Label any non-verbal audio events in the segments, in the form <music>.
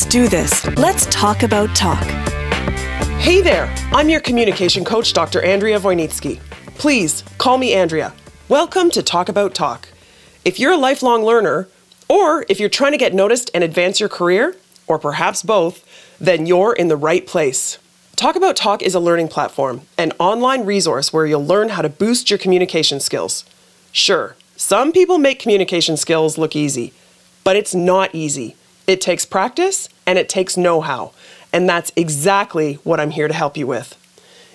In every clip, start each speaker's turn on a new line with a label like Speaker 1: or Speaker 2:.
Speaker 1: Let's do this. Let's talk about talk.
Speaker 2: Hey there, I'm your communication coach, Dr. Andrea Wojnicki. Please call me Andrea. Welcome to Talk About Talk. If you're a lifelong learner, or if you're trying to get noticed and advance your career, or perhaps both, then you're in the right place. Talk About Talk is a learning platform, an online resource where you'll learn how to boost your communication skills. Sure, some people make communication skills look easy, but it's not easy. It takes practice and it takes know how, and that's exactly what I'm here to help you with.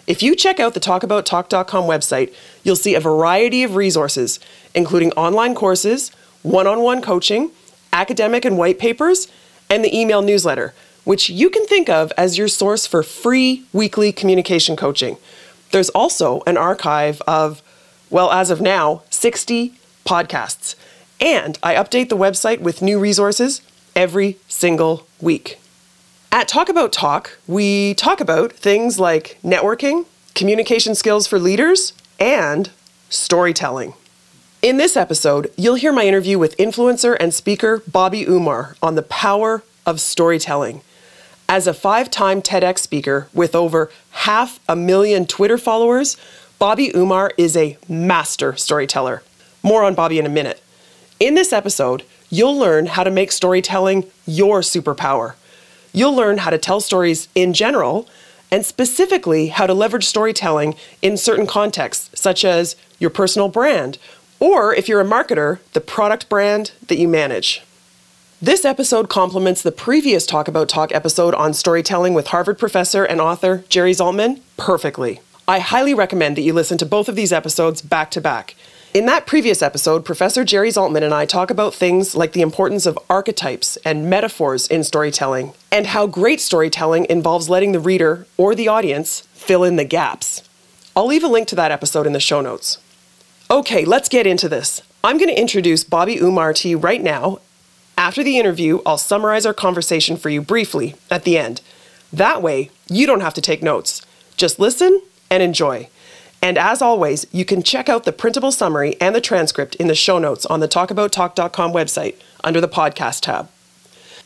Speaker 2: If you check out the talkabouttalk.com website, you'll see a variety of resources, including online courses, one on one coaching, academic and white papers, and the email newsletter, which you can think of as your source for free weekly communication coaching. There's also an archive of, well, as of now, 60 podcasts. And I update the website with new resources every single week. At Talk About Talk, we talk about things like networking, communication skills for leaders, and storytelling. In this episode, you'll hear my interview with influencer and speaker Bobby Umar on the power of storytelling. As a five time TEDx speaker with over half a million Twitter followers, Bobby Umar is a master storyteller. More on Bobby in a minute. In this episode, you'll learn how to make storytelling your superpower. You'll learn how to tell stories in general, and specifically how to leverage storytelling in certain contexts, such as your personal brand, or if you're a marketer, the product brand that you manage. This episode complements the previous Talk About Talk episode on storytelling with Harvard professor and author Jerry Zaltman perfectly. I highly recommend that you listen to both of these episodes back to back. In that previous episode, Professor Jerry Zaltman and I talk about things like the importance of archetypes and metaphors in storytelling, and how great storytelling involves letting the reader or the audience fill in the gaps. I'll leave a link to that episode in the show notes. Okay, let's get into this. I'm going to introduce Bobby Umar to you right now after the interview, I'll summarize our conversation for you briefly at the end. That way, you don't have to take notes. Just listen and enjoy. And as always, you can check out the printable summary and the transcript in the show notes on the talkabouttalk.com website under the podcast tab.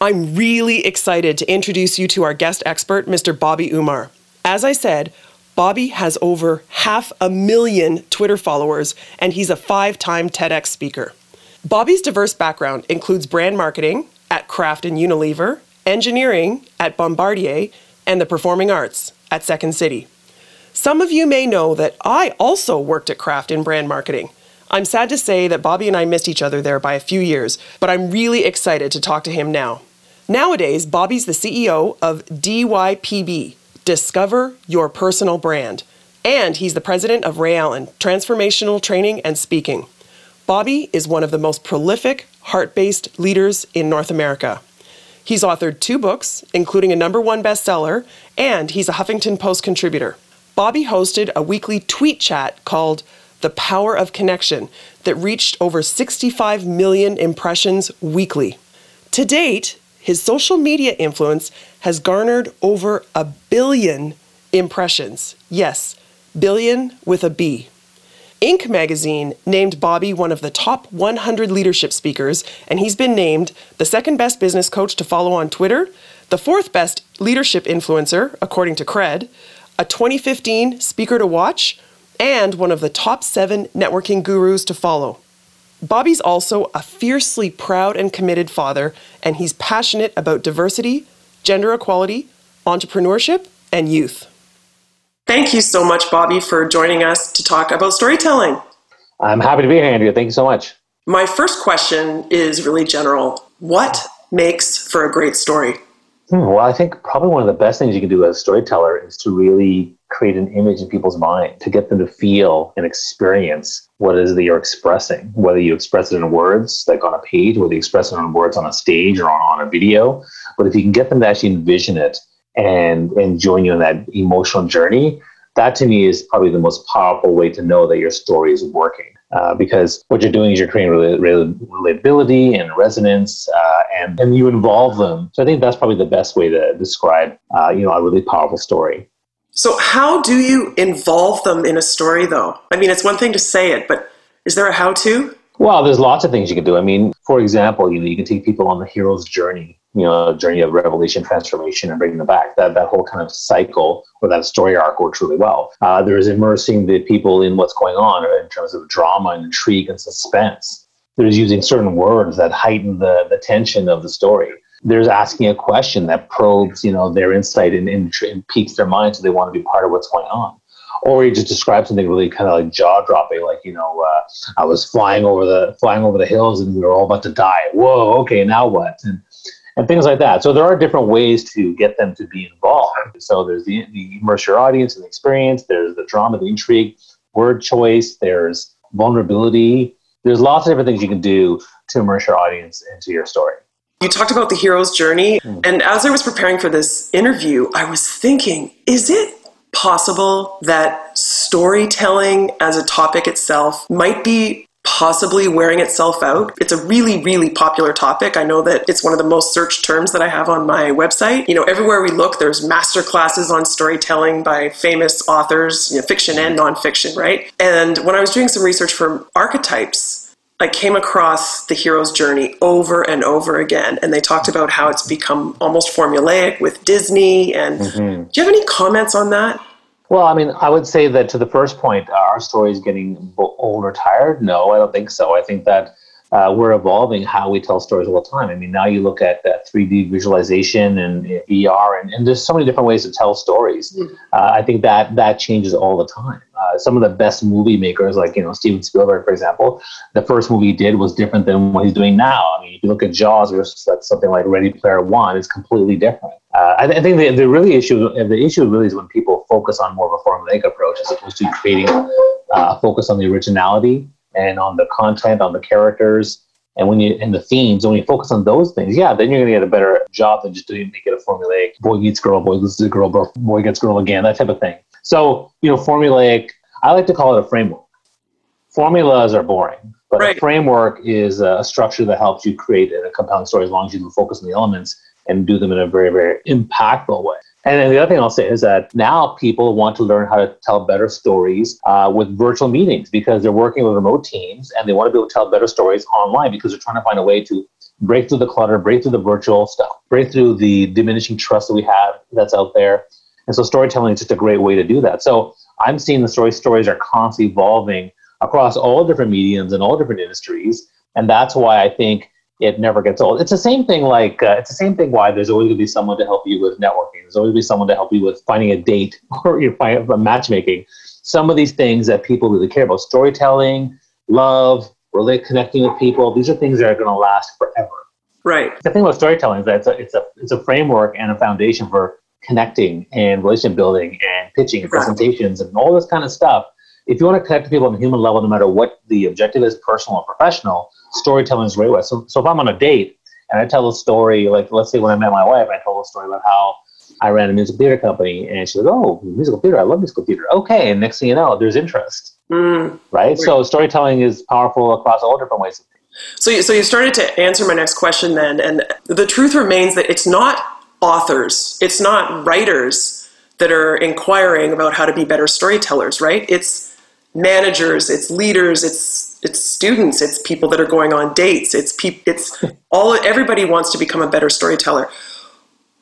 Speaker 2: I'm really excited to introduce you to our guest expert, Mr. Bobby Umar. As I said, Bobby has over half a million Twitter followers, and he's a five time TEDx speaker. Bobby's diverse background includes brand marketing at Kraft and Unilever, engineering at Bombardier, and the performing arts at Second City. Some of you may know that I also worked at Kraft in brand marketing. I'm sad to say that Bobby and I missed each other there by a few years, but I'm really excited to talk to him now. Nowadays, Bobby's the CEO of DYPB, Discover Your Personal Brand, and he's the president of Raeallan, Transformational Training and Speaking. Bobby is one of the most prolific, heart based leaders in North America. He's authored two books, including a number one bestseller, and he's a Huffington Post contributor. Bobby hosted a weekly tweet chat called The Power of Connection that reached over 65 million impressions weekly. To date, his social media influence has garnered over a billion impressions. Yes, billion with a B. Inc. magazine named Bobby one of the top 100 leadership speakers, and he's been named the second best business coach to follow on Twitter, the fourth best leadership influencer, according to Cred, a 2015 speaker to watch, and one of the top seven networking gurus to follow. Bobby's also a fiercely proud and committed father, and he's passionate about diversity, gender equality, entrepreneurship, and youth. Thank you so much, Bobby, for joining us to talk about storytelling.
Speaker 3: I'm happy to be here, Andrea. Thank you so much.
Speaker 2: My first question is really general. What makes for a great story?
Speaker 3: Hmm, well, I think probably one of the best things you can do as a storyteller is to really create an image in people's mind, to get them to feel and experience what it is that you're expressing, whether you express it in words, like on a page, whether you express it in words on a stage or on, on a video. But if you can get them to actually envision it and and join you on that emotional journey that to me is probably the most powerful way to know that your story is working uh, because what you're doing is you're creating relatability and resonance uh, and, and you involve them. So i think that's probably the best way to describe uh, you know a really powerful story.
Speaker 2: So how do you involve them in a story though? I mean it's one thing to say it but is there a how to
Speaker 3: well, there's lots of things you can do. I mean, for example, you know, you can take people on the hero's journey you know, journey of revelation, transformation, and bringing them back. That that whole kind of cycle or that story arc works really well. Uh, there's immersing the people in what's going on in terms of drama and intrigue and suspense. There's using certain words that heighten the, the tension of the story. There's asking a question that probes, you know, their insight and, and, and piques their mind so they want to be part of what's going on or he just describes something really kind of like jaw dropping, like you know, uh, I was flying over the flying over the hills and we were all about to die. Whoa, okay, now what? And and things like that. So there are different ways to get them to be involved. So there's the, the immerse your audience and the experience. There's the drama, the intrigue, word choice. There's vulnerability. There's lots of different things you can do to immerse your audience into your story.
Speaker 2: You talked about the hero's journey, mm. and as I was preparing for this interview, I was thinking, is it possible that storytelling as a topic itself might be possibly wearing itself out. It's a really, really popular topic. I know that it's one of the most searched terms that I have on my website. You know, everywhere we look, there's master classes on storytelling by famous authors, you know, fiction and nonfiction, right? And when I was doing some research for archetypes, I came across the hero's journey over and over again, and they talked about how it's become almost formulaic with Disney. And mm-hmm. do you have any comments on that?
Speaker 3: Well, I mean, I would say that to the first point, our story is getting old or tired. No, I don't think so. I think that uh, we're evolving how we tell stories all the time. I mean, now you look at uh, 3D visualization and uh, VR, and, and, there's so many different ways to tell stories. Mm. Uh, I think that that changes all the time. Uh, some of the best movie makers, like you know Steven Spielberg, for example, the first movie he did was different than what he's doing now. I mean, if you look at Jaws versus like something like Ready Player One, it's completely different. Uh, I, I, think the, the really issue the issue really is when people focus on more of a formulaic approach as opposed to creating a focus on the originality and on the content, on the characters, and when you and the themes, and when you focus on those things, yeah, then you're gonna get a better job than just doing make it a formulaic boy meets girl, boy loses to girl, boy gets girl again, that type of thing. So you know, formulaic. I like to call it a framework. Formulas are boring, but right. a framework is a structure that helps you create a compelling story as long as you can focus on the elements and do them in a very, very impactful way. And then the other thing I'll say is that now people want to learn how to tell better stories uh, with virtual meetings because they're working with remote teams and they want to be able to tell better stories online because they're trying to find a way to break through the clutter, break through the virtual stuff, break through the diminishing trust that we have that's out there. And so storytelling is just a great way to do that. So I'm seeing the story stories are constantly evolving across all different mediums and all different industries. And that's why I think it never gets old. It's the same thing like uh, it's the same thing why there's always going to be someone to help you with networking. There's always going to be someone to help you with finding a date <laughs> or you find matchmaking. Some of these things that people really care about, storytelling, love, really connecting with people, these are things that are going to last forever.
Speaker 2: Right.
Speaker 3: The thing about storytelling is that it's a, it's a, it's a framework and a foundation for connecting and relationship building and pitching and presentations and all this kind of stuff. If you want to connect to people on a human level, no matter what the objective is, personal or professional, storytelling is a great way. So, so if I'm on a date and I tell a story, like let's say when I met my wife, I told a story about how I ran a musical theater company, and she's like, "Oh, musical theater! I love musical theater." Okay, and next thing you know, there's interest, mm. right? So storytelling is powerful across all different ways.
Speaker 2: So, you, so you started to answer my next question then, and the truth remains that it's not authors, it's not writers that are inquiring about how to be better storytellers, right? It's managers, it's leaders, it's it's students, it's people that are going on dates, it's people, it's <laughs> all everybody wants to become a better storyteller.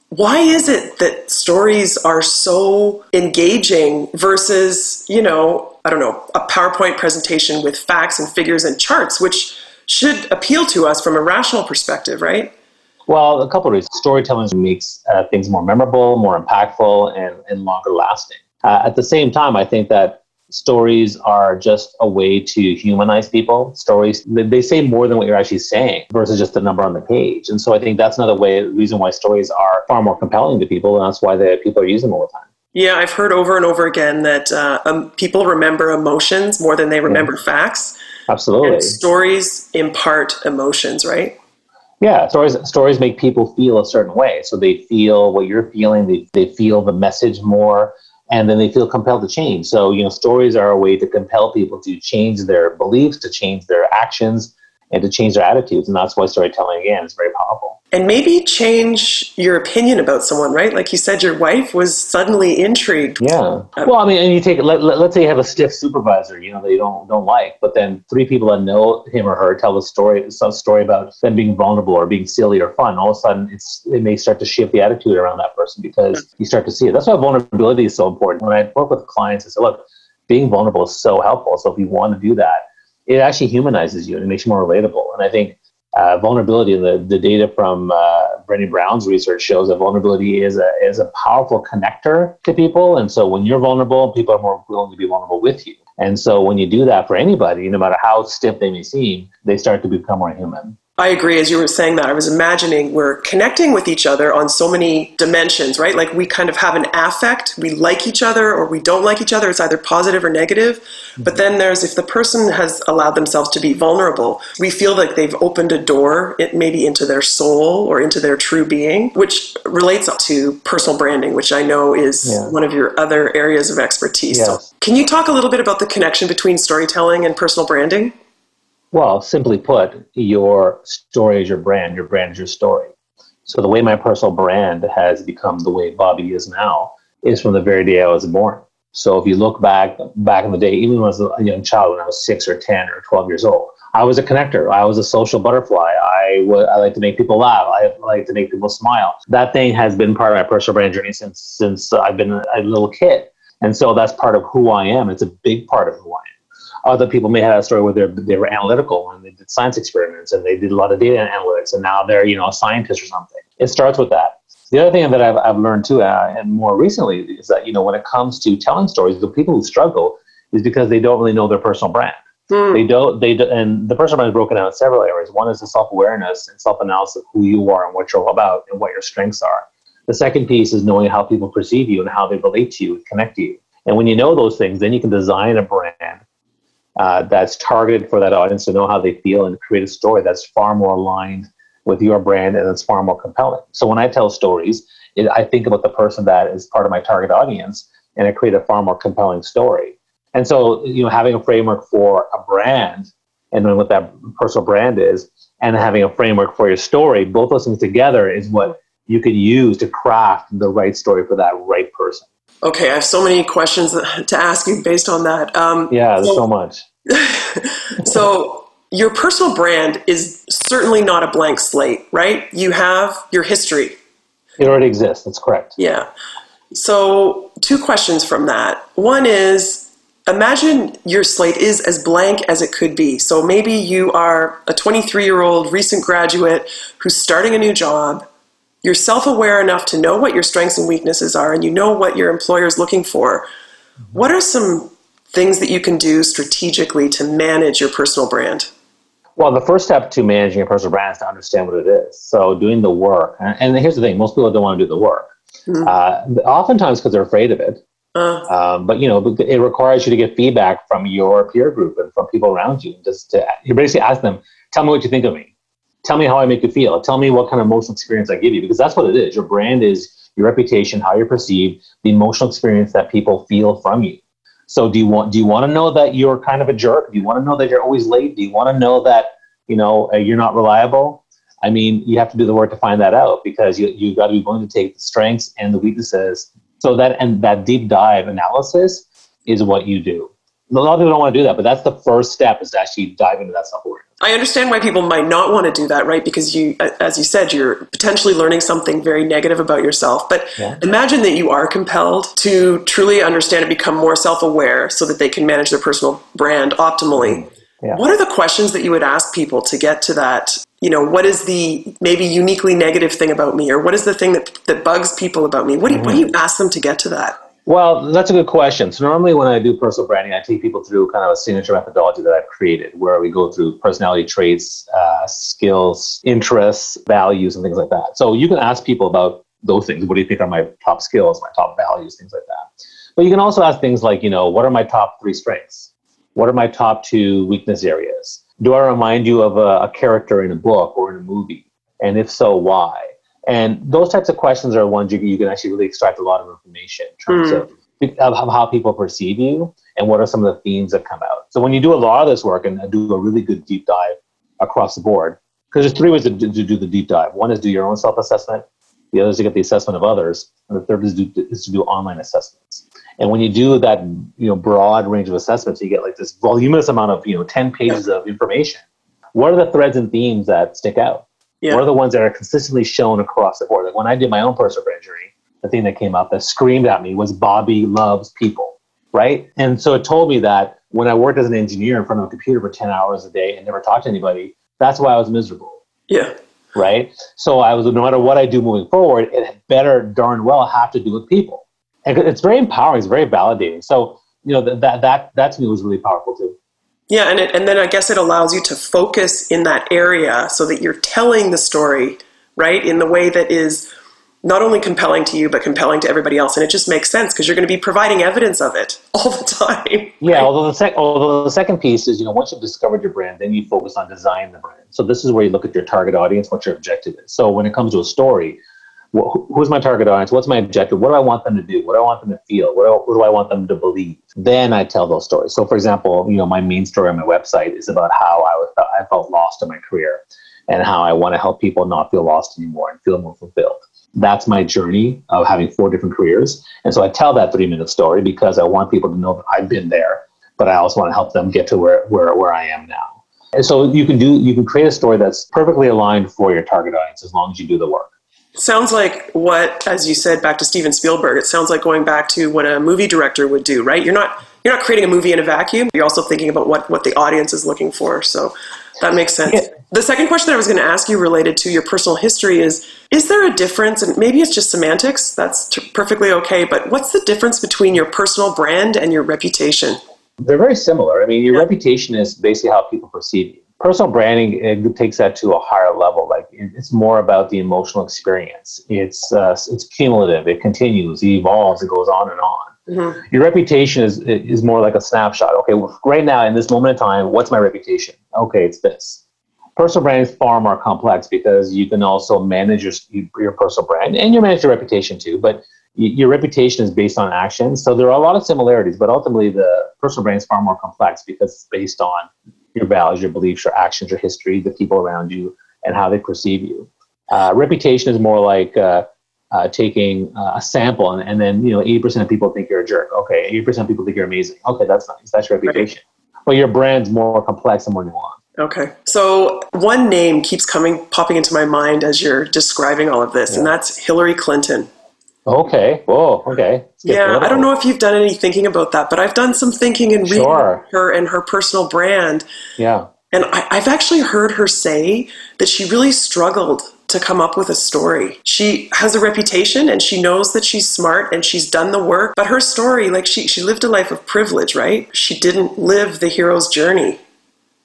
Speaker 2: Why is it that stories are so engaging versus, you know, I don't know, a PowerPoint presentation with facts and figures and charts, which should appeal to us from a rational perspective, right?
Speaker 3: Well, a couple of reasons. Storytelling makes uh, things more memorable, more impactful, and, and longer lasting. Uh, at the same time, I think that stories are just a way to humanize people. Stories, they say more than what you're actually saying versus just the number on the page. And so I think that's another way, reason why stories are far more compelling to people. And that's why the people are using them all the time.
Speaker 2: Yeah, I've heard over and over again that uh, um, people remember emotions more than they remember yeah. facts.
Speaker 3: Absolutely.
Speaker 2: And stories impart emotions, right?
Speaker 3: Yeah, stories stories make people feel a certain way. So they feel what you're feeling, they, they feel the message more and then they feel compelled to change. So, you know, stories are a way to compel people to change their beliefs, to change their actions, and to change their attitudes. And that's why storytelling, again, is very powerful.
Speaker 2: and maybe change your opinion about someone, right? Like you said, your wife was suddenly intrigued.
Speaker 3: Yeah. Uh, well, I mean, and you take let, let, us say you have a stiff supervisor, you know, that you don't don't like, but then three people that know him or her tell a story, some story about them being vulnerable or being silly or fun. All of a sudden, it's it may start to shift the attitude around that person because you start to see it. That's why vulnerability is so important. When I work with clients, I say, look, being vulnerable is so helpful. So if you want to do that, it actually humanizes you and it makes you more relatable. And I think uh, vulnerability, the, the data from uh, Brené Brown's research shows that vulnerability is a, is a powerful connector to people. And so when you're vulnerable, people are more willing to be vulnerable with you. And so when you do that for anybody, no matter how stiff they may seem, they start to become more human.
Speaker 2: I agree. As you were saying that, I was imagining we're connecting with each other on so many dimensions, right? Like we kind of have an affect. We like each other or we don't like each other. It's either positive or negative. Mm-hmm. But then there's if the person has allowed themselves to be vulnerable, we feel like they've opened a door, it maybe into their soul or into their true being, which relates to personal branding, which I know is yeah. one of your other areas of expertise. Yes. So can you talk a little bit about the connection between storytelling and personal branding?
Speaker 3: Well, simply put, your story is your brand, your brand is your story. So the way my personal brand has become the way Bobby is now is from the very day I was born. So if you look back back in the day, even when I was a young child, when I was six or ten or twelve years old, I was a connector. I was a social butterfly. I I like to make people laugh. I like to make people smile. That thing has been part of my personal brand journey since since I've been a, a little kid. And so that's part of who I am. It's a big part of who I am. Other people may have a story where they they were analytical and they did science experiments and they did a lot of data analytics and now they're you know a scientist or something. It starts with that. The other thing that I've, I've learned too, uh, and more recently, is that you know when it comes to telling stories, the people who struggle is because they don't really know their personal brand. Mm. They don't. They do, and the personal brand is broken down in several areas. One is the self awareness and self analysis of who you are and what you're all about and what your strengths are. The second piece is knowing how people perceive you and how they relate to you and connect to you. And when you know those things, then you can design a brand uh, that's targeted for that audience to know how they feel and create a story that's far more aligned with your brand and it's far more compelling. So when I tell stories, it, I think about the person that is part of my target audience and I create a far more compelling story. And so, you know, having a framework for a brand and knowing what that personal brand is and having a framework for your story, both those things together is what you could use to craft the right story for that right person.
Speaker 2: Okay, I have so many questions to ask you based on that.
Speaker 3: Um, yeah, there's so, so much. <laughs>
Speaker 2: so, your personal brand is certainly not a blank slate, right? You have your history.
Speaker 3: It already exists. That's correct.
Speaker 2: Yeah. So, two questions from that. One is imagine your slate is as blank as it could be. So, maybe you are a 23 year old recent graduate who's starting a new job you're self aware enough to know what your strengths and weaknesses are and you know what your employer is looking for, what are some things that you can do strategically to manage your personal brand?
Speaker 3: Well, the first step to managing your personal brand is to understand what it is. So, doing the work. And here's the thing most people don't want to do the work. Mm-hmm. Uh, oftentimes because they're afraid of it. Uh, um, but you know, it requires you to get feedback from your peer group and from people around you. Just to you basically ask them, "Tell me what you think of me." Tell me how I make you feel. Tell me what kind of emotional experience I give you, because that's what it is. Your brand is your reputation, how you're perceived, the emotional experience that people feel from you. So do you want do you want to know that you're kind of a jerk? Do you want to know that you're always late? Do you want to know that you know uh, you're not reliable? I mean, you have to do the work to find that out because you you've got to be willing to take the strengths and the weaknesses. So that and that deep dive analysis is what you do a lot of people don't want to do that, but that's the first step is to actually dive into that awareness.
Speaker 2: I understand why people might not want to do that, right? Because you, as you said, you're potentially learning something very negative about yourself. But yeah. imagine that you are compelled to truly understand and become more self aware so that they can manage their personal brand optimally. Mm, yeah. What are the questions that you would ask people to get to that? You know, what is the maybe uniquely negative thing about me, or what is the thing that, that bugs people about me? What do, you, mm-hmm. what do you ask them to get to that?
Speaker 3: Well, that's a good question. So normally when I do personal branding, I take people through kind of a signature methodology that I've created where we go through personality traits, uh, skills, interests, values, and things like that. So you can ask people about those things. What do you think are my top skills, my top values, things like that. But you can also ask things like, you know, what are my top three strengths? What are my top two weakness areas? Do I remind you of a, a character in a book or in a movie? And if so, why? And those types of questions are ones you, you can actually really extract a lot of information in terms mm. of, of how people perceive you and what are some of the themes that come out. So when you do a lot of this work and do a really good deep dive across the board, because there's three ways to, to, do the deep dive. One is do your own self assessment. The other is to get the assessment of others, and the third is, do, is to do online assessments. And when you do that, you know, broad range of assessments, you get like this voluminous amount of you know ten pages of information. What are the threads and themes that stick out? Yeah. What are the ones that are consistently shown across the board? Like when I did my own personal brand journey, the thing that came up that screamed at me was Bobby loves people, right? And so it told me that when I worked as an engineer in front of a computer for 10 hours a day and never talked to anybody, that's why I was miserable.
Speaker 2: Yeah.
Speaker 3: Right. So I was, no matter what I do moving forward, it better darn well have to do with people. And it's very empowering. It's very validating. So, you know, that, that, that, that to me was really powerful too.
Speaker 2: Yeah. And, it, and then I guess it allows you to focus in that area so that you're telling the story, right, in the way that is not only compelling to you but compelling to everybody else and it just makes sense because you're going to be providing evidence of it <laughs> all the time
Speaker 3: yeah right? although the although the second piece is you know once you've discovered your brand then you focus on designing the brand so this is where you look at your target audience what your objective is so when it comes to a story who's my target audience? What's my objective? What do i want them to do? What do i want them to feel? What do, what do i want them to believe? Then i tell those stories. So for example you know my main story on my website is about how i was i felt lost in my career and how i want to help people not feel lost anymore and feel more fulfilled. That's my journey of having four different careers. And so I tell that three minute story because I want people to know that I've been there, but I also want to help them get to where, where, where I am now. And so you can do, you can create a story that's perfectly aligned for your target audience as long as you do the work.
Speaker 2: Sounds like what, as you said, back to Steven Spielberg, it sounds like going back to what a movie director would do, right? You're not, you're not creating a movie in a vacuum. You're also thinking about what, what the audience is looking for. So that makes sense. Yeah. The second question that I was going to ask you related to your personal history is Is there a difference, and maybe it's just semantics, that's t- perfectly okay, but what's the difference between your personal brand and your reputation?
Speaker 3: They're very similar. I mean, your yeah. reputation is basically how people perceive you. Personal branding it takes that to a higher level. Like it's more about the emotional experience. It's uh, it's cumulative. It continues. It evolves. It goes on and on. Mm-hmm. Your reputation is is more like a snapshot. Okay, well, right now in this moment in time, what's my reputation? Okay, it's this. Personal brand is far more complex because you can also manage your your personal brand and you manage your reputation too. But your reputation is based on actions, so there are a lot of similarities. But ultimately, the personal brand is far more complex because it's based on your values, your beliefs, your actions, your history, the people around you, and how they perceive you. Uh, reputation is more like uh, uh, taking uh, a sample and, and then you know 80% of people think you're a jerk. Okay 80% of people think you're amazing. Okay that's nice. That's your reputation. Right. but your brand's more complex and more nuanced.
Speaker 2: Okay. So one name keeps coming popping into my mind as you're describing all of this yeah. and that's hillary clinton
Speaker 3: okay whoa okay
Speaker 2: yeah i don't know if you've done any thinking about that but i've done some thinking and reading sure. her and her personal brand
Speaker 3: yeah
Speaker 2: and I, I've actually heard her say that she really struggled to come up with a story. She has a reputation and she knows that she's smart and she's done the work, but her story, like she, she lived a life of privilege, right? She didn't live the hero's journey.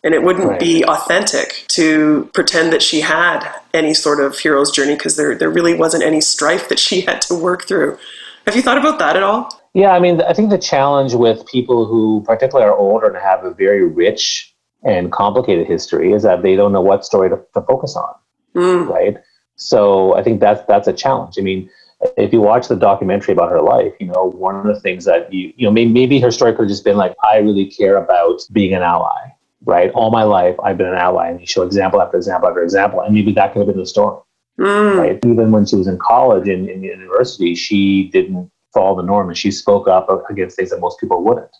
Speaker 2: And it wouldn't right. be authentic to pretend that she had any sort of hero's journey because there, there really wasn't any strife that she <laughs> had to work through. Have you thought about that at all?
Speaker 3: Yeah, I mean, I think the challenge with people who, particularly, are older and have a very rich and complicated history is that they don't know what story to, to focus on mm. right? So I think that's that's a challenge. I mean, if you watch the documentary about her life, you know, one of the things that you you know maybe, maybe her story could have just been like, I really care about being an ally, right? All my life I've been an ally, and you show example after example after example, and maybe that could have been the story, mm. right? Even when she was in college and in university, she didn't follow the norm and she spoke up against things that most people wouldn't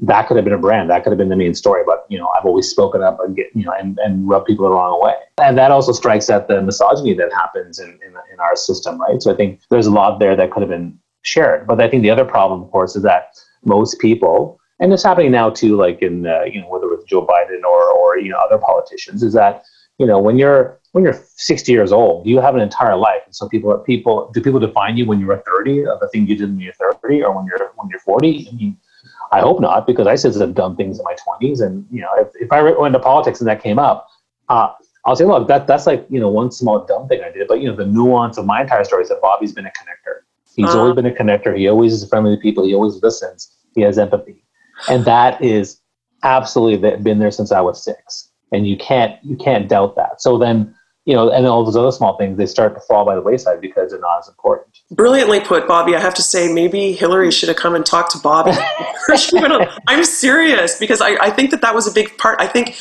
Speaker 3: that could have been a brand. That could have been the main story. But you know, I've always spoken up and get, you know and, and rub people the wrong way. And that also strikes at the misogyny that happens in, in, in our system, right? So I think there's a lot there that could have been shared. But I think the other problem, of course, is that most people, and it's happening now too, like in uh, you know whether it's Joe Biden or or you know other politicians, is that you know when you're when you're 60 years old, you have an entire life. And so people people do people define you when you were 30 of the thing you did when you're 30 or when you're when you're 40? I mean I hope not, because I said some dumb things in my 20s. And, you know, if, if I went into politics and that came up, uh, I'll say, look, that, that's like, you know, one small dumb thing I did. But, you know, the nuance of my entire story is that Bobby's been a connector. He's uh-huh. always been a connector. He always is friendly to people. He always listens. He has empathy. And that is absolutely been there since I was six. And you can't, you can't doubt that. So then, you know, and all those other small things, they start to fall by the wayside because they're not as important.
Speaker 2: Brilliantly put, Bobby. I have to say, maybe Hillary hmm. should have come and talked to Bobby. <laughs> <laughs> I'm serious because I, I think that that was a big part. I think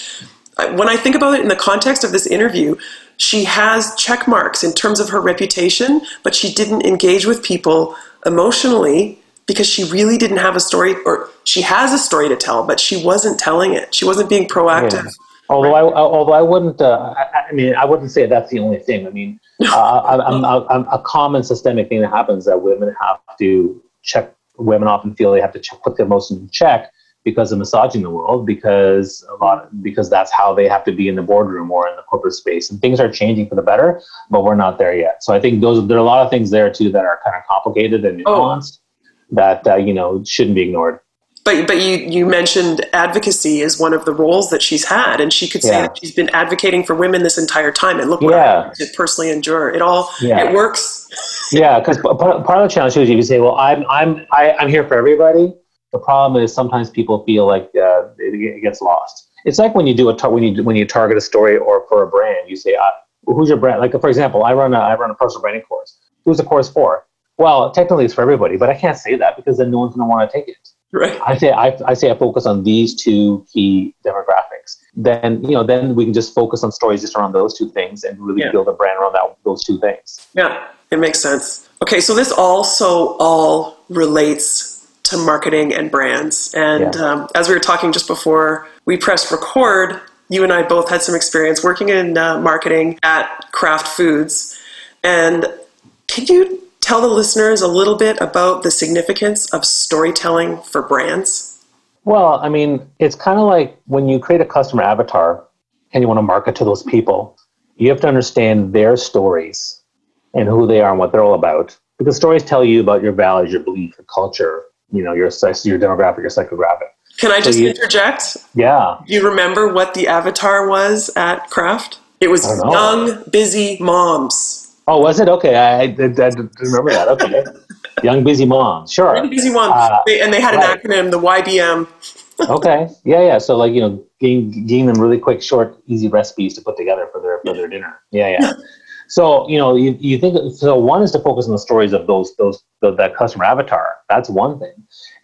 Speaker 2: when I think about it in the context of this interview, she has check marks in terms of her reputation, but she didn't engage with people emotionally because she really didn't have a story, or she has a story to tell, but she wasn't telling it. She wasn't being proactive.
Speaker 3: Yeah. Although I, although I wouldn't, uh, I, I, mean, I wouldn't say that's the only thing. I mean, <laughs> uh, I'm, I'm, I'm, a common systemic thing that happens that women have to check. Women often feel they have to check, put their emotions in check because of misogyny in the world, because a lot, of, because that's how they have to be in the boardroom or in the corporate space. And things are changing for the better, but we're not there yet. So I think those there are a lot of things there too that are kind of complicated and oh. nuanced oh. That uh, you know shouldn't be ignored
Speaker 2: but but you you mentioned advocacy is one of the roles that she's had, and she could say yeah. that she's been advocating for women this entire time. And look what yeah. I personally endure. It all yeah. it works.
Speaker 3: yeah, because part, part of the challenge is you can say, well, I'm I'm I, am i am here for everybody. The problem is sometimes people feel like uh, it, it, gets lost. It's like when you do a tar- when you when you target a story or for a brand, you say, uh, who's your brand? Like for example, I run a I run a personal branding course. Who's the course for? Well, technically it's for everybody, but I can't say that because then no one's going to want to take it.
Speaker 2: Right.
Speaker 3: I say I, I say I focus on these two key demographics. Then you know then we can just focus on stories just around those two things and really yeah. build a brand around that those two things.
Speaker 2: Yeah, it makes sense. Okay, so this also all relates to marketing and brands. And yeah. um, as we were talking just before we pressed record, you and I both had some experience working in uh, marketing at Kraft Foods. And can you tell the listeners a little bit about the significance of storytelling for brands?
Speaker 3: Well, I mean, it's kind of like when you create a customer avatar and you want to market to those people, you have to understand their stories and who they are and what they're all about. Because stories tell you about your values, your belief, your culture, you know, your your demographic, your psychographic.
Speaker 2: Can I just so you, interject?
Speaker 3: Yeah.
Speaker 2: You remember what the avatar was at Kraft? It was young, busy moms.
Speaker 3: Oh, was it? Okay, I, I, I didn't remember that. Okay. <laughs> Young Busy Moms, sure.
Speaker 2: Young Busy Moms. Uh, and they had an right. acronym, the YBM. <laughs>
Speaker 3: okay. Yeah, yeah. So, like, you know, getting, getting them really quick, short, easy recipes to put together for their, for their dinner. Yeah, yeah. <laughs> so, you know, you, you think, so one is to focus on the stories of those, those, the, that customer avatar. That's one thing.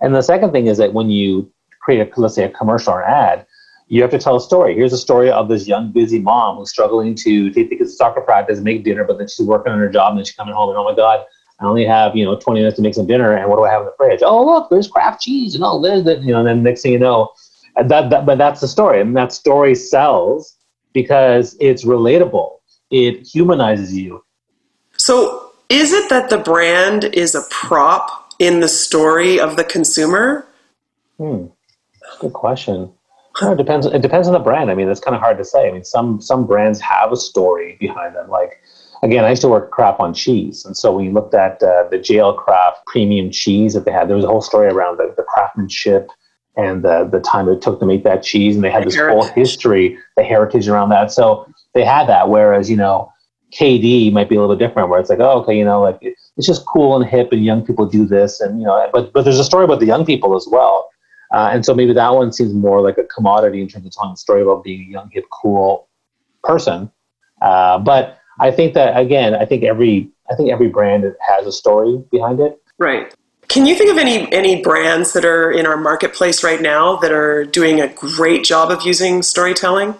Speaker 3: And the second thing is that when you create a, let's say a commercial or an ad, you have to tell a story. Here's a story of this young, busy mom who's struggling to take the kids to soccer practice, make dinner, but then she's working on her job and then she's coming home and oh my god, I only have you know 20 minutes to make some dinner and what do I have in the fridge? Oh look, there's Kraft cheese and all that you know. And then next thing you know, that, that but that's the story and that story sells because it's relatable. It humanizes you.
Speaker 2: So is it that the brand is a prop in the story of the consumer?
Speaker 3: Hmm. Good question. It depends. It depends on the brand. I mean, it's kind of hard to say. I mean, some some brands have a story behind them. Like, again, I used to work Kraft on cheese, and so when you looked at uh, the JL Kraft premium cheese that they had, there was a whole story around the, the craftsmanship and the the time it took to make that cheese, and they had this whole history, the heritage around that. So they had that. Whereas you know, KD might be a little different, where it's like, oh, okay, you know, like it's just cool and hip, and young people do this, and you know, but but there's a story about the young people as well uh, and so maybe that one seems more like a commodity in terms of telling a story about being a young, hip, cool person. Uh, but I think that again, I think every I think every brand has a story behind it.
Speaker 2: Right. Can you think of any any brands that are in our marketplace right now that are doing a great job of using storytelling?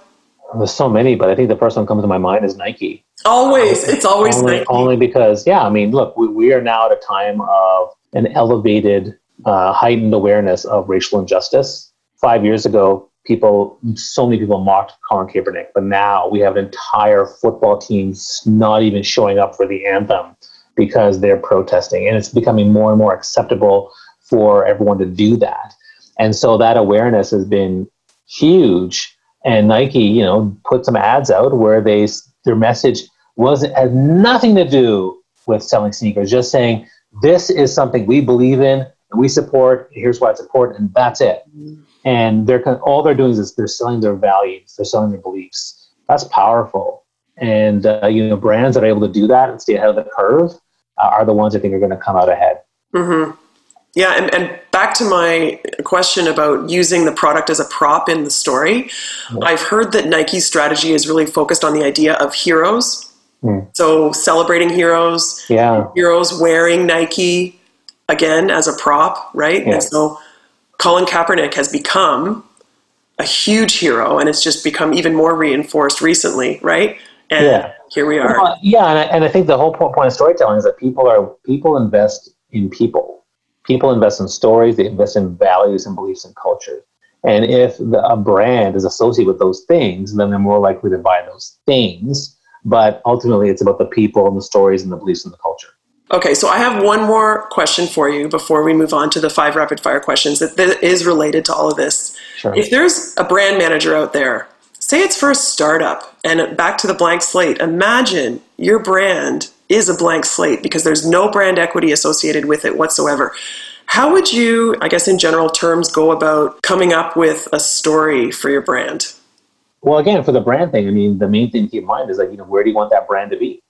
Speaker 3: There's so many, but I think the first one comes to my mind is Nike.
Speaker 2: Always, it's always
Speaker 3: only,
Speaker 2: Nike.
Speaker 3: Only because, yeah, I mean, look, we, we are now at a time of an elevated uh, heightened awareness of racial injustice. Five years ago, people, so many people mocked Colin Kaepernick, but now we have an entire football team not even showing up for the anthem because they're protesting, and it's becoming more and more acceptable for everyone to do that. And so that awareness has been huge. And Nike, you know, put some ads out where they their message wasn't had nothing to do with selling sneakers, just saying this is something we believe in we support. Here's why it's important, and that's it. And they're all they're doing is they're selling their values, they're selling their beliefs. That's powerful. And uh, you know, brands that are able to do that and stay ahead of the curve uh, are the ones I think are going to come out ahead.
Speaker 2: Mm-hmm. Yeah, and, and back to my question about using the product as a prop in the story. I've heard that Nike's strategy is really focused on the idea of heroes. Mm. So celebrating heroes,
Speaker 3: yeah,
Speaker 2: heroes wearing Nike, again as a prop, right? And so Colin Kaepernick has become a huge hero, and it's just become even more reinforced recently, right? And yeah. here we are.
Speaker 3: Well, yeah, and I, and I think the whole point of storytelling is that people are people invest in people. People invest in stories. They invest in values and beliefs and culture. And if the, a brand is associated with those things, then they're more likely to buy those things. But ultimately, it's about the people and the stories and the beliefs and the culture.
Speaker 2: Okay, so I have one more question for you before we move on to the five rapid fire questions that, that is related to all of this. Sure. If there's a brand manager out there, say it's for a startup and back to the blank slate, imagine your brand is a blank slate because there's no brand equity associated with it whatsoever. How would you, I guess, in general terms, go about coming up with a story for your brand?
Speaker 3: Well, again, for the brand thing, I mean, the main thing to keep in mind is like, you know, where do you want that brand to be,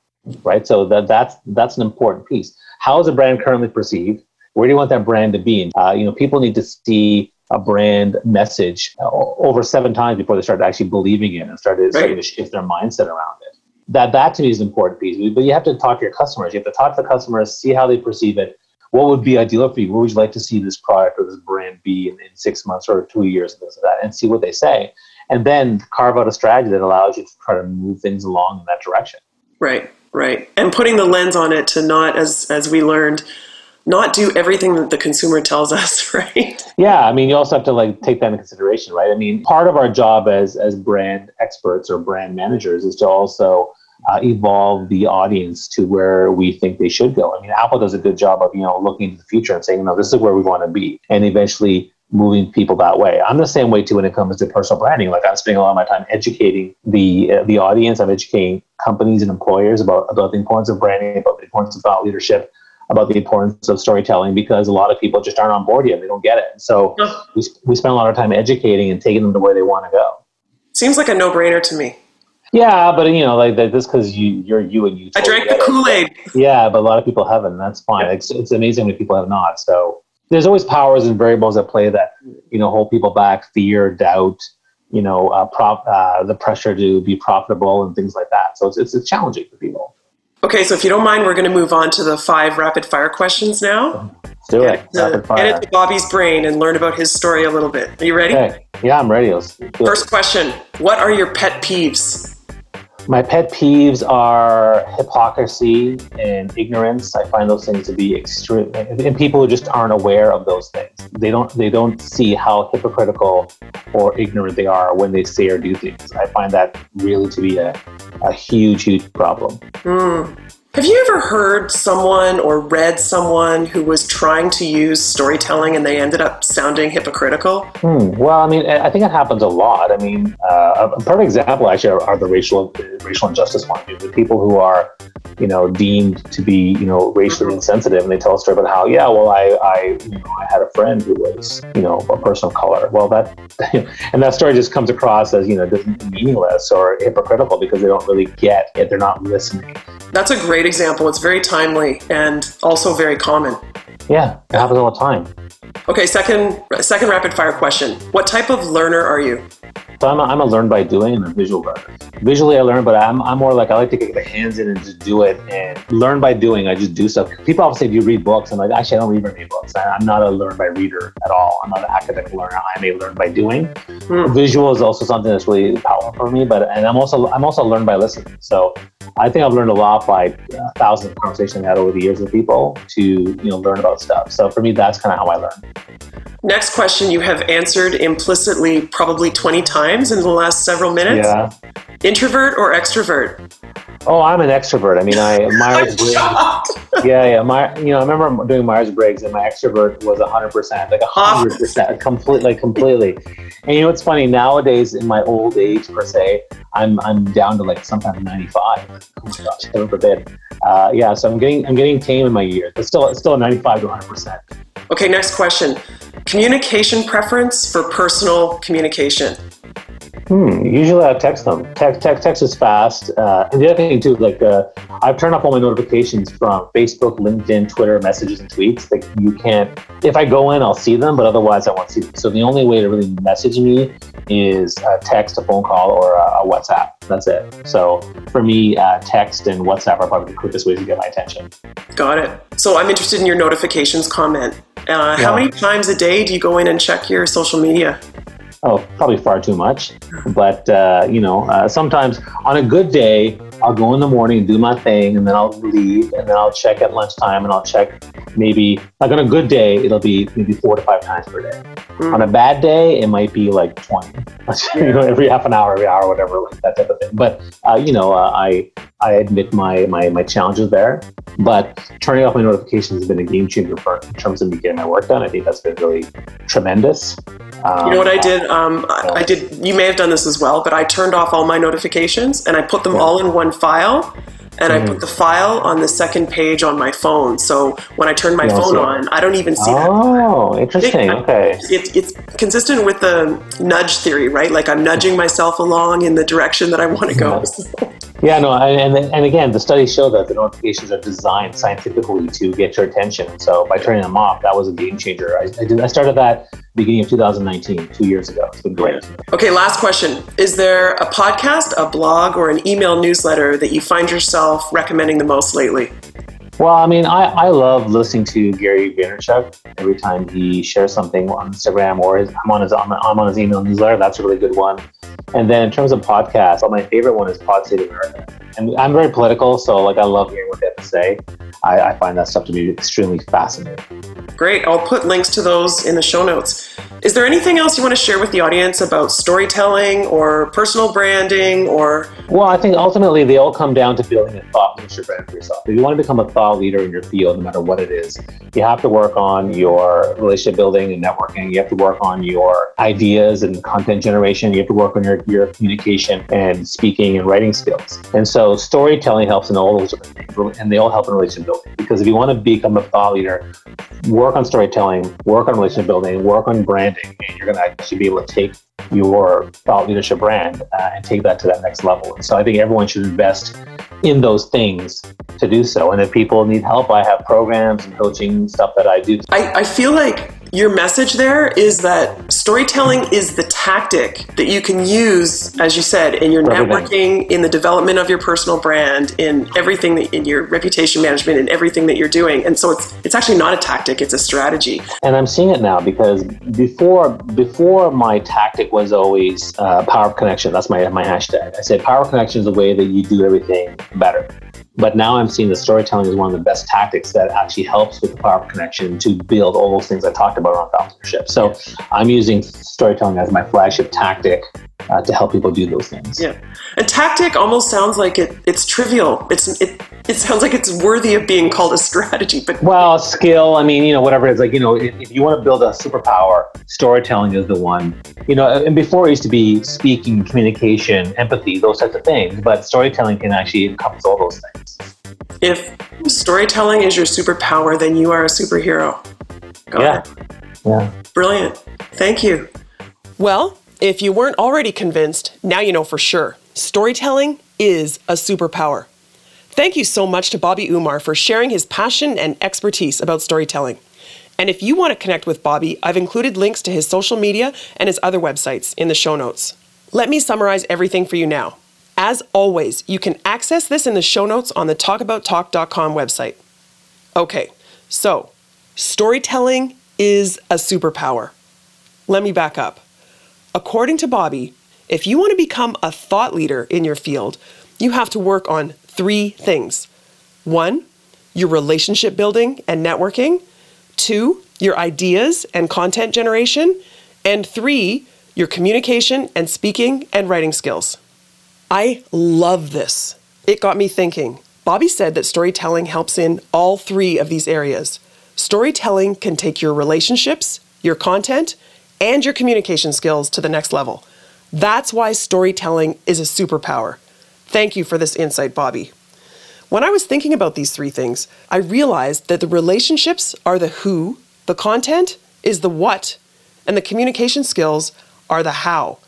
Speaker 3: right? So that that's that's an important piece. How is a brand currently perceived? Where do you want that brand to be? Uh, you know, people need to see a brand message over seven times before they start actually believing it and start right. starting to shift their mindset around it. That that to me is an important piece. But you have to talk to your customers. You have to talk to the customers, see how they perceive it. What would be ideal for you? Where would you like to see this product or this brand be in, in six months or two years, and things like that, and see what they say and then carve out a strategy that allows you to try to move things along in that direction.
Speaker 2: Right, right. And putting the lens on it to not, as as we learned, not do everything that the consumer tells us, <laughs> right?
Speaker 3: Yeah, I mean, you also have to like take that into consideration, right? I mean, part of our job as as brand experts or brand managers is to also uh, evolve the audience to where we think they should go. I mean, Apple does a good job of you know looking to the future and saying, no, this is where we want to be, and eventually moving people that way. I'm the same way too when it comes to personal branding. Like I'm spending a lot of my time educating the uh, the audience. I'm educating companies and employers about about the importance of branding, about the importance of thought leadership, about the importance of storytelling because a lot of people just aren't on board yet. They don't get it. So we we spend a lot of time educating and taking them to where they want to go.
Speaker 2: Seems like a no brainer to me.
Speaker 3: Yeah, but you know, like this because you you're you and you.
Speaker 2: I drank the Kool Aid.
Speaker 3: Yeah, but a lot of people haven't. That's fine. Yeah. It's it's amazing when people have not. So there's always powers and variables at play that you know hold people back fear doubt you know uh, prop, uh, the pressure to be profitable and things like that. So it's, it's, it's challenging for people.
Speaker 2: Okay so if you don't mind we're going to move on to the five rapid fire questions now.
Speaker 3: Let's do it.
Speaker 2: Get, get into bobby's brain and learn about his story a little bit. Are you ready?
Speaker 3: Okay. yeah i'm ready.
Speaker 2: First question what are your pet peeves
Speaker 3: my pet peeves are hypocrisy and ignorance. I find those things to be extreme, and people who just aren't aware of those things. They don't they don't see how hypocritical or ignorant they are when they say or do things. I find that really to be a, a huge, huge problem.
Speaker 2: Mm. Have you ever heard someone or read someone who was trying to use storytelling and they ended up sounding hypocritical?
Speaker 3: Hmm. Well, I mean, I think it happens a lot. I mean, uh, a perfect example actually are, are the racial racial injustice ones. The people who are, you know, deemed to be, you know, racially mm-hmm. insensitive, and they tell a story about how, yeah, well, I, I, you know, I had a friend who was, you know, a person of color. Well, that, <laughs> and that story just comes across as, you know, meaningless or hypocritical because they don't really get it. They're not listening.
Speaker 2: That's a great example. It's very timely and also very common.
Speaker 3: Yeah, it happens all the time.
Speaker 2: Okay, second second rapid fire question. What type of learner are you?
Speaker 3: So I'm a, I'm a learn by doing and a visual learner. Visually, I learn, but I'm, I'm more like I like to get the hands in and just do it and learn by doing. I just do stuff. People often say, "Do you read books?" I'm like, actually, I don't read very many books. I, am not a learn by reader at all. I'm not an academic learner. I'm a learn by doing. Mm. Visual is also something that's really powerful for me, but and I'm also I'm also learn by listening. So I think I've learned a lot by uh, thousands of conversations I've had over the years with people to you know learn about stuff. So for me, that's kind of how I learn.
Speaker 2: Next question you have answered implicitly probably 20 times in the last several minutes.
Speaker 3: Yeah.
Speaker 2: Introvert or extrovert?
Speaker 3: Oh, I'm an extrovert. I mean, I <laughs> Myers Briggs. yeah, yeah. My, you know, I remember doing Myers Briggs, and my extrovert was 100, percent like 100, percent completely, like completely. And you know, it's funny nowadays in my old age per se, I'm I'm down to like sometimes 95. Oh my gosh, heaven forbid. Uh, yeah, so I'm getting I'm getting tame in my years, but still, still 95 to 100 percent.
Speaker 2: Okay, next question. Communication preference for personal communication.
Speaker 3: Hmm. Usually I text them. Text, text, text is fast. Uh, and the other thing too, like uh, I've turned off all my notifications from Facebook, LinkedIn, Twitter, messages, and tweets. Like you can't. If I go in, I'll see them, but otherwise I won't see them. So the only way to really message me is a text, a phone call, or a, a WhatsApp. That's it. So for me, uh, text and WhatsApp are probably the quickest ways to get my attention.
Speaker 2: Got it. So I'm interested in your notifications comment. Uh, yeah. How many times a day do you go in and check your social media?
Speaker 3: Oh, probably far too much. But, uh, you know, uh, sometimes on a good day, I'll go in the morning and do my thing, and then I'll leave, and then I'll check at lunchtime, and I'll check maybe, like on a good day, it'll be maybe four to five times per day. Mm. On a bad day, it might be like 20, <laughs> you know, every half an hour, every hour, whatever, like that type of thing. But, uh, you know, uh, I, I admit my, my, my challenges there, but turning off my notifications has been a game changer for in terms of me getting my work done. I think that's been really tremendous.
Speaker 2: Um, you know what I did? Um, I, I, did. You may have done this as well, but I turned off all my notifications and I put them yeah. all in one file. And mm. I put mm. the file on the second page on my phone. So when I turn my yeah, phone on, I don't even see
Speaker 3: oh,
Speaker 2: that.
Speaker 3: Oh, interesting. It, okay.
Speaker 2: It, it's consistent with the nudge theory, right? Like I'm nudging myself along in the direction that I want to go.
Speaker 3: Yeah, <laughs> no, and, and again, the studies show that the notifications are designed scientifically to get your attention. So by turning them off, that was a game changer. I, I, did, I started that beginning of 2019, two years ago. It's been great.
Speaker 2: Okay, last question. Is there a podcast, a blog, or an email newsletter that you find yourself recommending the most lately?
Speaker 3: Well, I mean, I, I love listening to Gary Vaynerchuk every time he shares something on Instagram or his, I'm on his I'm on his email newsletter. That's a really good one. And then in terms of podcasts, well, my favorite one is Pod Save America. And I'm very political, so like I love hearing what they have to say. I, I find that stuff to be extremely fascinating.
Speaker 2: Great. I'll put links to those in the show notes. Is there anything else you want to share with the audience about storytelling or personal branding or?
Speaker 3: Well, I think ultimately they all come down to building a thought leadership brand for yourself. If you want to become a thought leader in your field, no matter what it is, you have to work on your relationship building and networking. You have to work on your ideas and content generation. You have to work on your, your communication and speaking and writing skills. And so storytelling helps in all those different things, and they all help in relationship building. Because if you want to become a thought leader, work on storytelling, work on relationship building, work on branding, and you're going to actually be able to take your thought leadership brand uh, and take that to that next level. And so I think everyone should invest in those things to do so. And if people need help, I have programs and coaching stuff that I do.
Speaker 2: I, I feel like your message there is that storytelling is the tactic that you can use, as you said, in your networking, in the development of your personal brand, in everything that, in your reputation management, in everything that you're doing. And so it's it's actually not a tactic; it's a strategy.
Speaker 3: And I'm seeing it now because before before my tactic was always uh, power of connection. That's my my hashtag. I said power of connection is the way that you do everything better. But now I'm seeing that storytelling is one of the best tactics that actually helps with the power of connection to build all those things I talked about around leadership. So I'm using storytelling as my flagship tactic uh, to help people do those things.
Speaker 2: Yeah, a tactic almost sounds like it. It's trivial. It's it. It sounds like it's worthy of being called a strategy, but
Speaker 3: well, skill. I mean, you know, whatever it's like. You know, if, if you want to build a superpower, storytelling is the one. You know, and before it used to be speaking, communication, empathy, those types of things. But storytelling can actually encompass all those things.
Speaker 2: If storytelling is your superpower, then you are a superhero.
Speaker 3: Go yeah. Ahead. Yeah.
Speaker 2: Brilliant. Thank you. Well, if you weren't already convinced, now you know for sure. Storytelling is a superpower. Thank you so much to Bobby Umar for sharing his passion and expertise about storytelling. And if you want to connect with Bobby, I've included links to his social media and his other websites in the show notes. Let me summarize everything for you now. As always, you can access this in the show notes on the talkabouttalk.com website. Okay, so storytelling is a superpower. Let me back up. According to Bobby, if you want to become a thought leader in your field, you have to work on three things. One, your relationship building and networking. Two, your ideas and content generation. And three, your communication and speaking and writing skills. I love this. It got me thinking. Bobby said that storytelling helps in all three of these areas. Storytelling can take your relationships, your content, and your communication skills to the next level. That's why storytelling is a superpower. Thank you for this insight, Bobby. When I was thinking about these three things, I realized that the relationships are the who, the content is the what, and the communication skills are the how.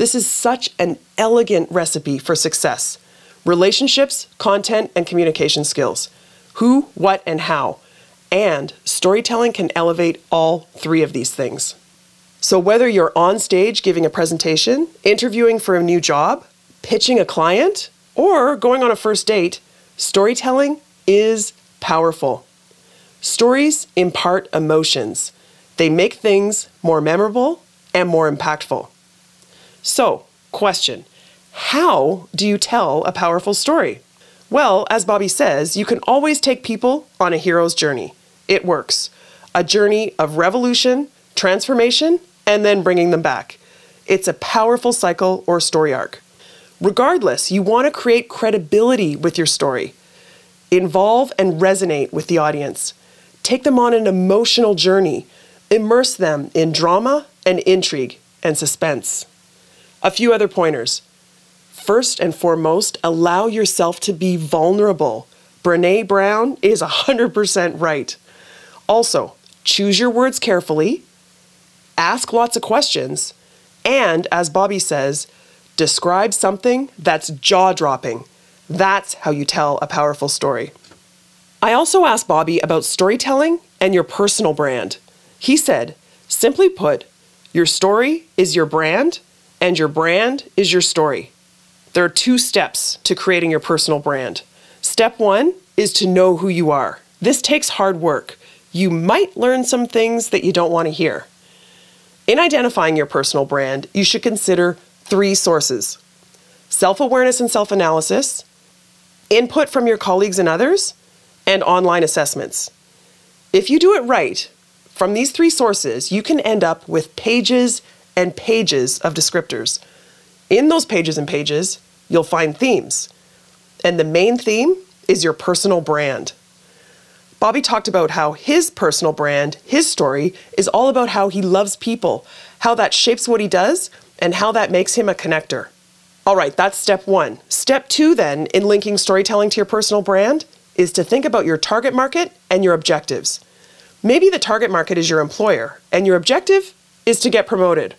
Speaker 2: This is such an elegant recipe for success. Relationships, content, and communication skills. Who, what, and how. And storytelling can elevate all three of these things. So, whether you're on stage giving a presentation, interviewing for a new job, pitching a client, or going on a first date, storytelling is powerful. Stories impart emotions, they make things more memorable and more impactful. So, question How do you tell a powerful story? Well, as Bobby says, you can always take people on a hero's journey. It works. A journey of revolution, transformation, and then bringing them back. It's a powerful cycle or story arc. Regardless, you want to create credibility with your story. Involve and resonate with the audience. Take them on an emotional journey. Immerse them in drama and intrigue and suspense. A few other pointers. First and foremost, allow yourself to be vulnerable. Brene Brown is 100% right. Also, choose your words carefully, ask lots of questions, and as Bobby says, describe something that's jaw dropping. That's how you tell a powerful story. I also asked Bobby about storytelling and your personal brand. He said, simply put, your story is your brand, and your brand is your story. There are two steps to creating your personal brand. Step one is to know who you are. This takes hard work. You might learn some things that you don't want to hear. In identifying your personal brand, you should consider three sources self awareness and self analysis, input from your colleagues and others, and online assessments. If you do it right, from these three sources, you can end up with pages and pages of descriptors. In those pages and pages, you'll find themes. And the main theme is your personal brand. Bobby talked about how his personal brand, his story, is all about how he loves people, how that shapes what he does, and how that makes him a connector. All right, that's step one. Step two, then, in linking storytelling to your personal brand, is to think about your target market and your objectives. Maybe the target market is your employer, and your objective is to get promoted.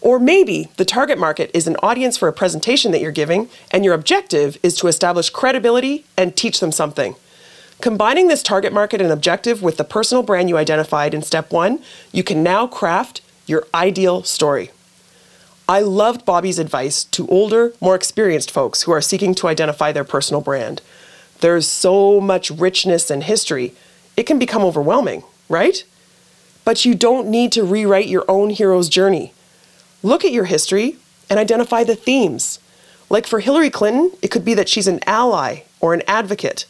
Speaker 2: Or maybe the target market is an audience for a presentation that you're giving, and your objective is to establish credibility and teach them something. Combining this target market and objective with the personal brand you identified in step one, you can now craft your ideal story. I loved Bobby's advice to older, more experienced folks who are seeking to identify their personal brand. There's so much richness and history, it can become overwhelming, right? But you don't need to rewrite your own hero's journey. Look at your history and identify the themes. Like for Hillary Clinton, it could be that she's an ally or an advocate.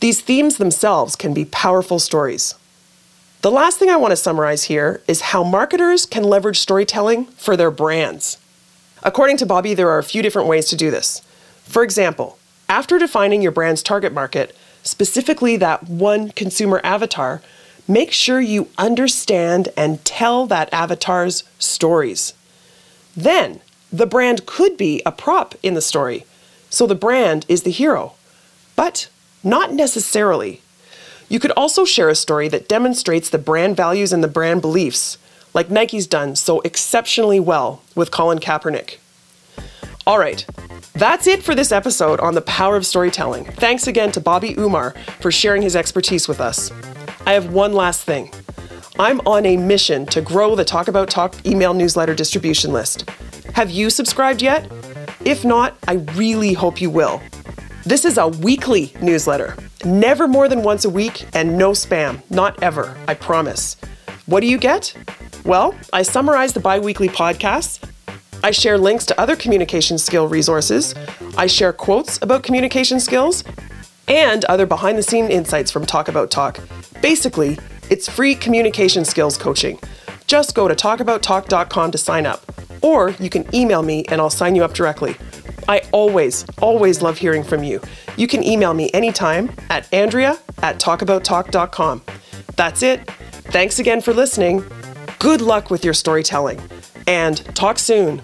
Speaker 2: These themes themselves can be powerful stories. The last thing I want to summarize here is how marketers can leverage storytelling for their brands. According to Bobby, there are a few different ways to do this. For example, after defining your brand's target market, specifically that one consumer avatar, make sure you understand and tell that avatar's stories. Then, the brand could be a prop in the story, so the brand is the hero. But not necessarily. You could also share a story that demonstrates the brand values and the brand beliefs, like Nike's done so exceptionally well with Colin Kaepernick. All right, that's it for this episode on the power of storytelling. Thanks again to Bobby Umar for sharing his expertise with us. I have one last thing. I'm on a mission to grow the Talk About Talk email newsletter distribution list. Have you subscribed yet? If not, I really hope you will. This is a weekly newsletter, never more than once a week, and no spam, not ever, I promise. What do you get? Well, I summarize the bi weekly podcasts. I share links to other communication skill resources. I share quotes about communication skills and other behind the scene insights from Talk About Talk. Basically, it's free communication skills coaching. Just go to talkabouttalk.com to sign up, or you can email me and I'll sign you up directly. I always, always love hearing from you. You can email me anytime at Andrea at talkabouttalk.com. That's it. Thanks again for listening. Good luck with your storytelling, and talk soon.